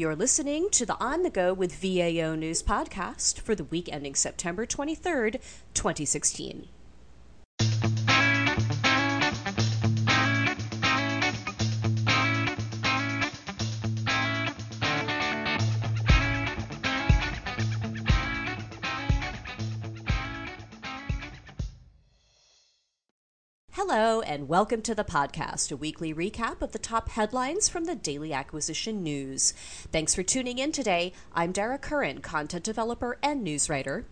You're listening to the On the Go with VAO News podcast for the week ending September 23rd, 2016. Hello, and welcome to the podcast, a weekly recap of the top headlines from the Daily Acquisition News. Thanks for tuning in today. I'm Dara Curran, content developer and news writer.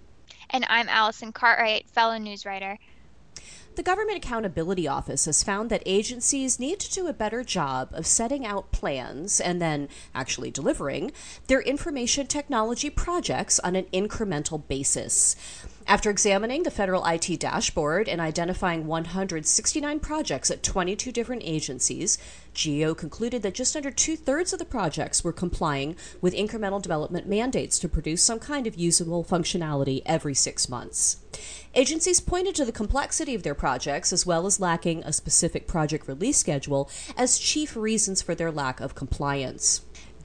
And I'm Allison Cartwright, fellow news writer. The Government Accountability Office has found that agencies need to do a better job of setting out plans and then actually delivering their information technology projects on an incremental basis. After examining the federal IT dashboard and identifying 169 projects at 22 different agencies, GAO concluded that just under two thirds of the projects were complying with incremental development mandates to produce some kind of usable functionality every six months. Agencies pointed to the complexity of their projects as well as lacking a specific project release schedule as chief reasons for their lack of compliance.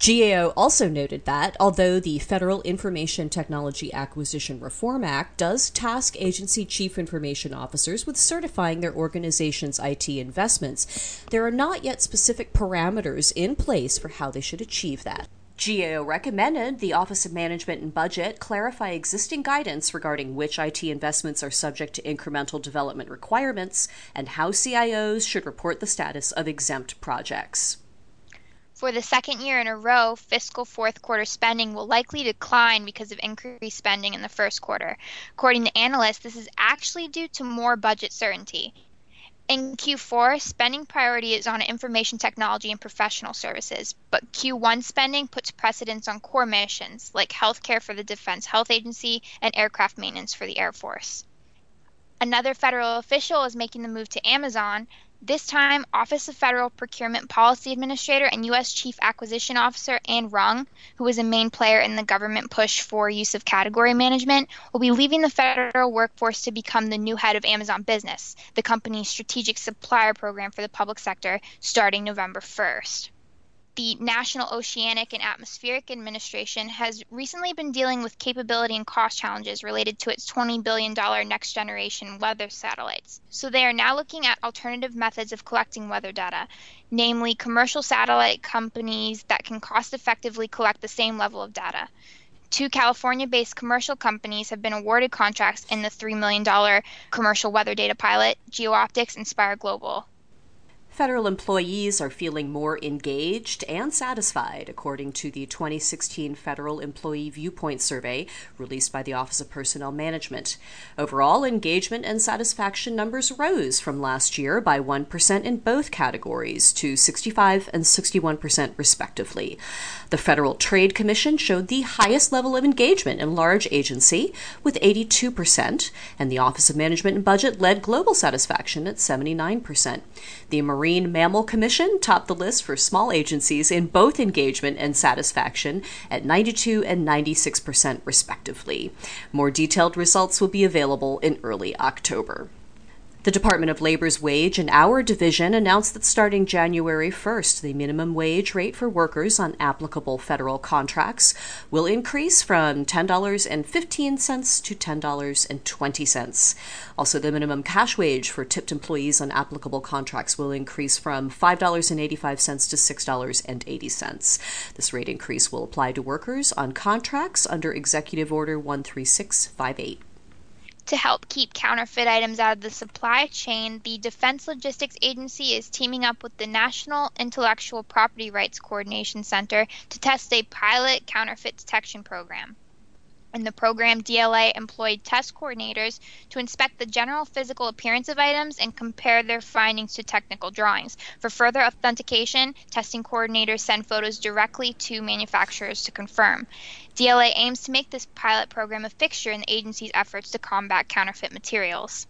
GAO also noted that, although the Federal Information Technology Acquisition Reform Act does task agency chief information officers with certifying their organization's IT investments, there are not yet specific parameters in place for how they should achieve that. GAO recommended the Office of Management and Budget clarify existing guidance regarding which IT investments are subject to incremental development requirements and how CIOs should report the status of exempt projects. For the second year in a row, fiscal fourth quarter spending will likely decline because of increased spending in the first quarter. According to analysts, this is actually due to more budget certainty. In Q4, spending priority is on information technology and professional services, but Q1 spending puts precedence on core missions like healthcare for the Defense Health Agency and aircraft maintenance for the Air Force. Another federal official is making the move to Amazon this time, Office of Federal Procurement Policy Administrator and U.S. Chief Acquisition Officer Anne Rung, who is a main player in the government push for use of category management, will be leaving the federal workforce to become the new head of Amazon Business, the company's strategic supplier program for the public sector, starting November 1st the National Oceanic and Atmospheric Administration has recently been dealing with capability and cost challenges related to its $20 billion next generation weather satellites. So they are now looking at alternative methods of collecting weather data, namely commercial satellite companies that can cost effectively collect the same level of data. Two California based commercial companies have been awarded contracts in the $3 million commercial weather data pilot, GeoOptics and Spire Global. Federal employees are feeling more engaged and satisfied, according to the 2016 Federal Employee Viewpoint Survey released by the Office of Personnel Management. Overall, engagement and satisfaction numbers rose from last year by 1% in both categories to 65 and 61% respectively. The Federal Trade Commission showed the highest level of engagement in large agency with 82%, and the Office of Management and Budget led global satisfaction at 79%. The Marine Mammal Commission topped the list for small agencies in both engagement and satisfaction at 92 and 96% respectively. More detailed results will be available in early October. The Department of Labor's Wage and Hour Division announced that starting January 1st, the minimum wage rate for workers on applicable federal contracts will increase from $10.15 to $10.20. Also, the minimum cash wage for tipped employees on applicable contracts will increase from $5.85 to $6.80. This rate increase will apply to workers on contracts under Executive Order 13658. To help keep counterfeit items out of the supply chain, the Defense Logistics Agency is teaming up with the National Intellectual Property Rights Coordination Center to test a pilot counterfeit detection program. In the program, DLA employed test coordinators to inspect the general physical appearance of items and compare their findings to technical drawings. For further authentication, testing coordinators send photos directly to manufacturers to confirm. DLA aims to make this pilot program a fixture in the agency's efforts to combat counterfeit materials.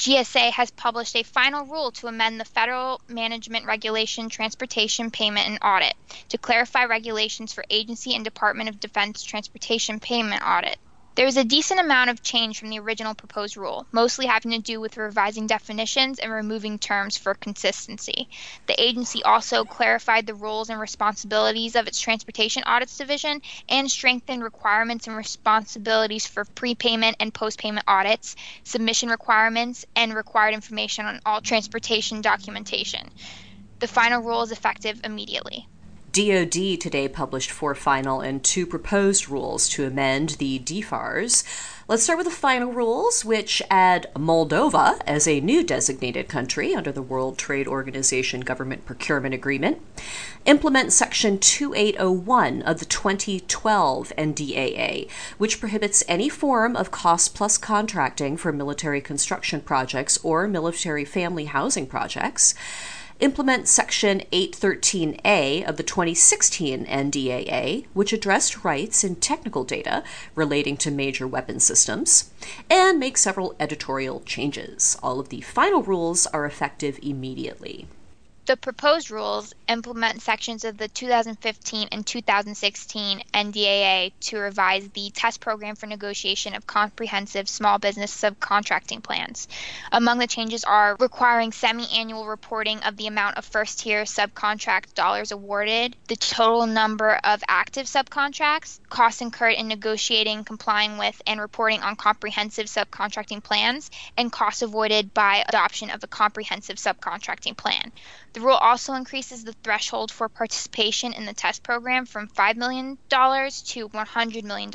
GSA has published a final rule to amend the Federal Management Regulation Transportation Payment and Audit to clarify regulations for agency and Department of Defense transportation payment audit. There was a decent amount of change from the original proposed rule, mostly having to do with revising definitions and removing terms for consistency. The agency also clarified the roles and responsibilities of its Transportation Audits Division and strengthened requirements and responsibilities for prepayment and postpayment audits, submission requirements, and required information on all transportation documentation. The final rule is effective immediately. DoD today published four final and two proposed rules to amend the DFARS. Let's start with the final rules, which add Moldova as a new designated country under the World Trade Organization Government Procurement Agreement, implement Section 2801 of the 2012 NDAA, which prohibits any form of cost plus contracting for military construction projects or military family housing projects implement Section 813A of the 2016 NDAA, which addressed rights in technical data relating to major weapon systems, and make several editorial changes. All of the final rules are effective immediately. The proposed rules implement sections of the 2015 and 2016 NDAA to revise the test program for negotiation of comprehensive small business subcontracting plans. Among the changes are requiring semi annual reporting of the amount of first tier subcontract dollars awarded, the total number of active subcontracts, costs incurred in negotiating, complying with, and reporting on comprehensive subcontracting plans, and costs avoided by adoption of a comprehensive subcontracting plan. The rule also increases the threshold for participation in the test program from $5 million to $100 million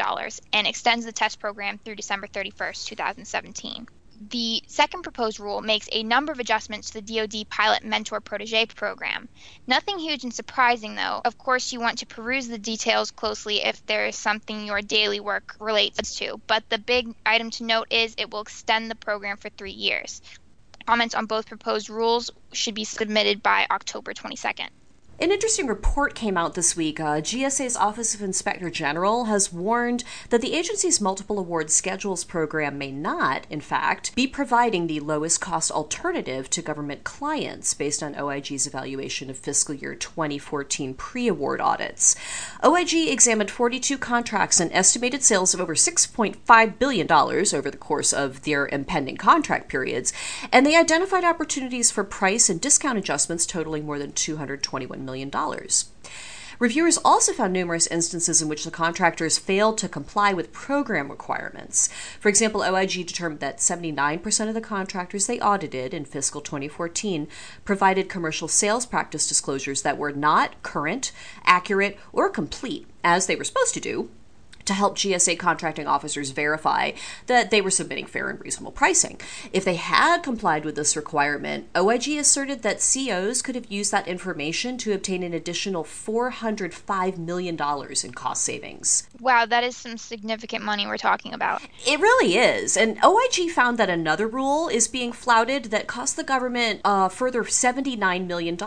and extends the test program through December 31st, 2017. The second proposed rule makes a number of adjustments to the DoD Pilot Mentor Protege program. Nothing huge and surprising, though. Of course, you want to peruse the details closely if there is something your daily work relates to, but the big item to note is it will extend the program for three years. Comments on both proposed rules should be submitted by October 22nd. An interesting report came out this week. Uh, GSA's Office of Inspector General has warned that the agency's multiple award schedules program may not, in fact, be providing the lowest cost alternative to government clients based on OIG's evaluation of fiscal year 2014 pre award audits. OIG examined 42 contracts and estimated sales of over $6.5 billion over the course of their impending contract periods, and they identified opportunities for price and discount adjustments totaling more than 221 million. Reviewers also found numerous instances in which the contractors failed to comply with program requirements. For example, OIG determined that 79% of the contractors they audited in fiscal 2014 provided commercial sales practice disclosures that were not current, accurate, or complete, as they were supposed to do to help GSA contracting officers verify that they were submitting fair and reasonable pricing. If they had complied with this requirement, OIG asserted that COs could have used that information to obtain an additional $405 million in cost savings. Wow, that is some significant money we're talking about. It really is. And OIG found that another rule is being flouted that cost the government a uh, further $79 million.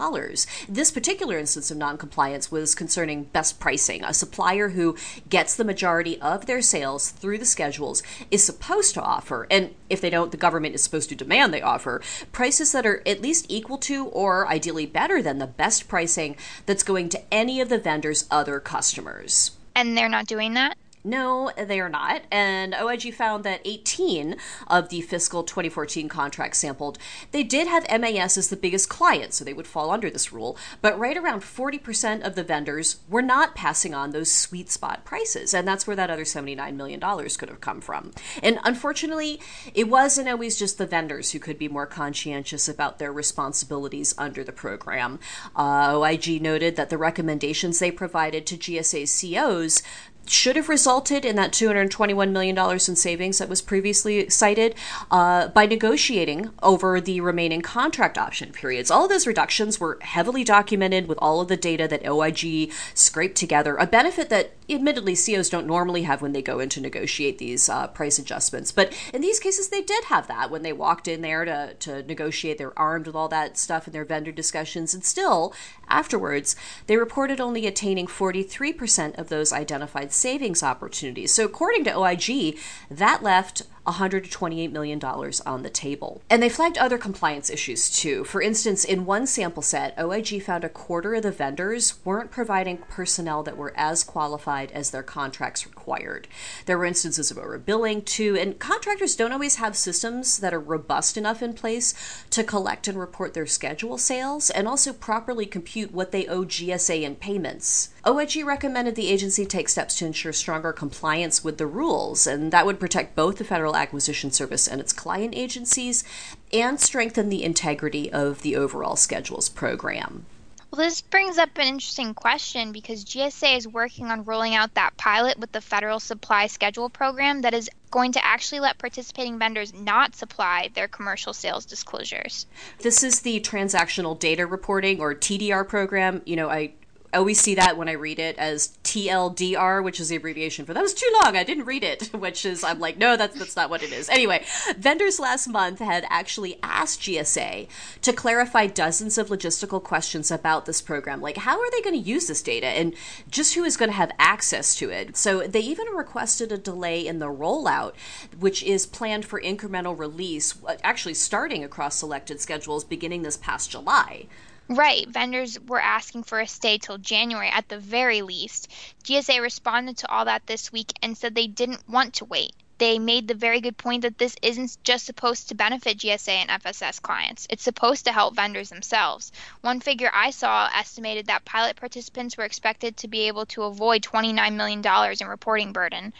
This particular instance of noncompliance was concerning best pricing, a supplier who gets the majority majority of their sales through the schedules is supposed to offer, and if they don't, the government is supposed to demand they offer, prices that are at least equal to or ideally better than the best pricing that's going to any of the vendor's other customers. And they're not doing that? No, they are not. And OIG found that 18 of the fiscal 2014 contracts sampled, they did have MAS as the biggest client, so they would fall under this rule. But right around 40% of the vendors were not passing on those sweet spot prices. And that's where that other $79 million could have come from. And unfortunately, it wasn't always just the vendors who could be more conscientious about their responsibilities under the program. Uh, OIG noted that the recommendations they provided to GSA COs should have resulted in that $221 million in savings that was previously cited uh, by negotiating over the remaining contract option periods. All of those reductions were heavily documented with all of the data that OIG scraped together, a benefit that admittedly COs don't normally have when they go in to negotiate these uh, price adjustments. But in these cases, they did have that when they walked in there to, to negotiate. They're armed with all that stuff in their vendor discussions. And still, afterwards, they reported only attaining 43% of those identified savings opportunities. So, according to OIG, that left $128 million on the table. And they flagged other compliance issues too. For instance, in one sample set, OIG found a quarter of the vendors weren't providing personnel that were as qualified as their contracts required. There were instances of overbilling too, and contractors don't always have systems that are robust enough in place to collect and report their schedule sales and also properly compute what they owe GSA in payments. OIG recommended the agency take steps to ensure stronger compliance with the rules, and that would protect both the Federal Acquisition Service and its client agencies and strengthen the integrity of the overall schedules program. Well, this brings up an interesting question because GSA is working on rolling out that pilot with the Federal Supply Schedule program that is going to actually let participating vendors not supply their commercial sales disclosures. This is the transactional data reporting or TDR program. You know, I always see that when I read it as TLDR, which is the abbreviation for that was too long. I didn't read it, which is I'm like, no, that's that's not what it is. Anyway, vendors last month had actually asked GSA to clarify dozens of logistical questions about this program, like how are they going to use this data and just who is going to have access to it. So they even requested a delay in the rollout, which is planned for incremental release, uh, actually starting across selected schedules beginning this past July. Right. Vendors were asking for a stay till January at the very least. GSA responded to all that this week and said they didn't want to wait. They made the very good point that this isn't just supposed to benefit GSA and FSS clients. It's supposed to help vendors themselves. One figure I saw estimated that pilot participants were expected to be able to avoid $29 million in reporting burden.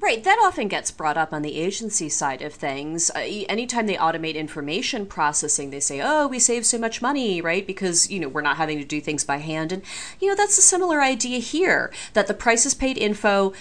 Right, that often gets brought up on the agency side of things. Uh, anytime they automate information processing, they say, "Oh, we save so much money," right? Because you know we're not having to do things by hand, and you know that's a similar idea here. That the prices paid info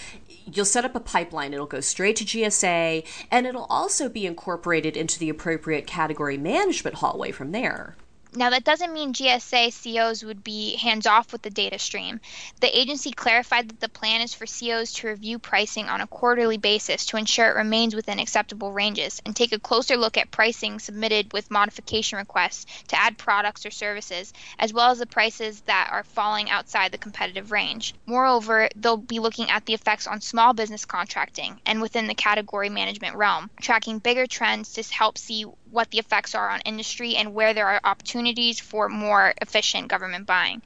you'll set up a pipeline. It'll go straight to GSA, and it'll also be incorporated into the appropriate category management hallway from there. Now, that doesn't mean GSA COs would be hands off with the data stream. The agency clarified that the plan is for COs to review pricing on a quarterly basis to ensure it remains within acceptable ranges and take a closer look at pricing submitted with modification requests to add products or services, as well as the prices that are falling outside the competitive range. Moreover, they'll be looking at the effects on small business contracting and within the category management realm, tracking bigger trends to help see what the effects are on industry and where there are opportunities for more efficient government buying.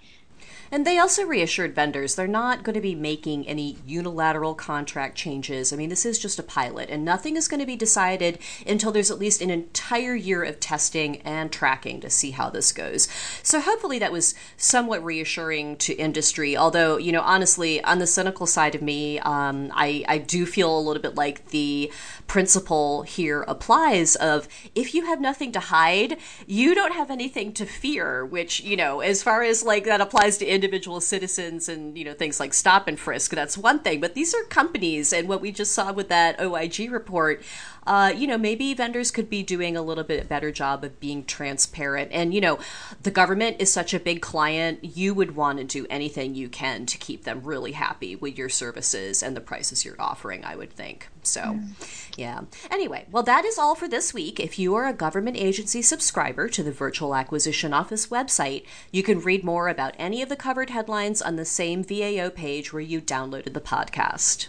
And they also reassured vendors they're not going to be making any unilateral contract changes. I mean, this is just a pilot, and nothing is going to be decided until there's at least an entire year of testing and tracking to see how this goes. So hopefully that was somewhat reassuring to industry. Although, you know, honestly, on the cynical side of me, um, I, I do feel a little bit like the principle here applies of if you have nothing to hide, you don't have anything to fear, which, you know, as far as like that applies to individual citizens and you know things like stop and frisk. That's one thing. But these are companies and what we just saw with that oig report uh, you know, maybe vendors could be doing a little bit better job of being transparent. And, you know, the government is such a big client, you would want to do anything you can to keep them really happy with your services and the prices you're offering, I would think. So, mm. yeah. Anyway, well, that is all for this week. If you are a government agency subscriber to the Virtual Acquisition Office website, you can read more about any of the covered headlines on the same VAO page where you downloaded the podcast.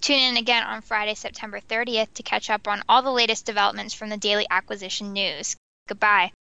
Tune in again on Friday, September 30th to catch up on all the latest developments from the daily acquisition news. Goodbye.